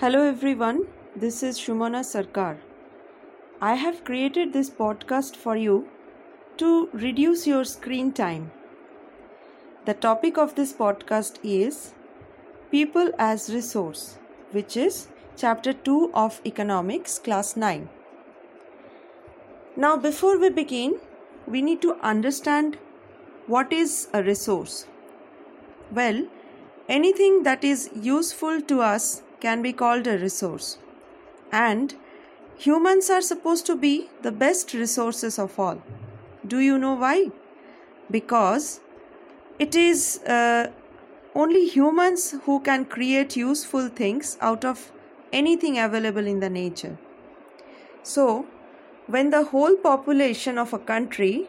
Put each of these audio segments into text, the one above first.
Hello everyone, this is Shumana Sarkar. I have created this podcast for you to reduce your screen time. The topic of this podcast is People as Resource, which is chapter 2 of Economics, class 9. Now, before we begin, we need to understand what is a resource. Well, anything that is useful to us can be called a resource. And humans are supposed to be the best resources of all. Do you know why? Because it is uh, only humans who can create useful things out of anything available in the nature. So, when the whole population of a country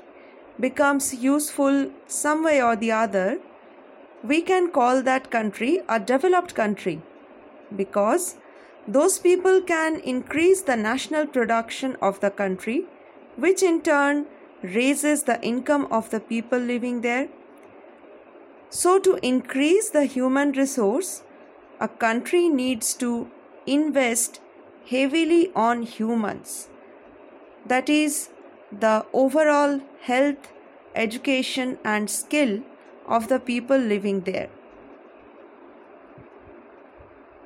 becomes useful some way or the other, we can call that country a developed country because those people can increase the national production of the country, which in turn raises the income of the people living there. So, to increase the human resource, a country needs to invest heavily on humans. That is, the overall health, education, and skill of the people living there.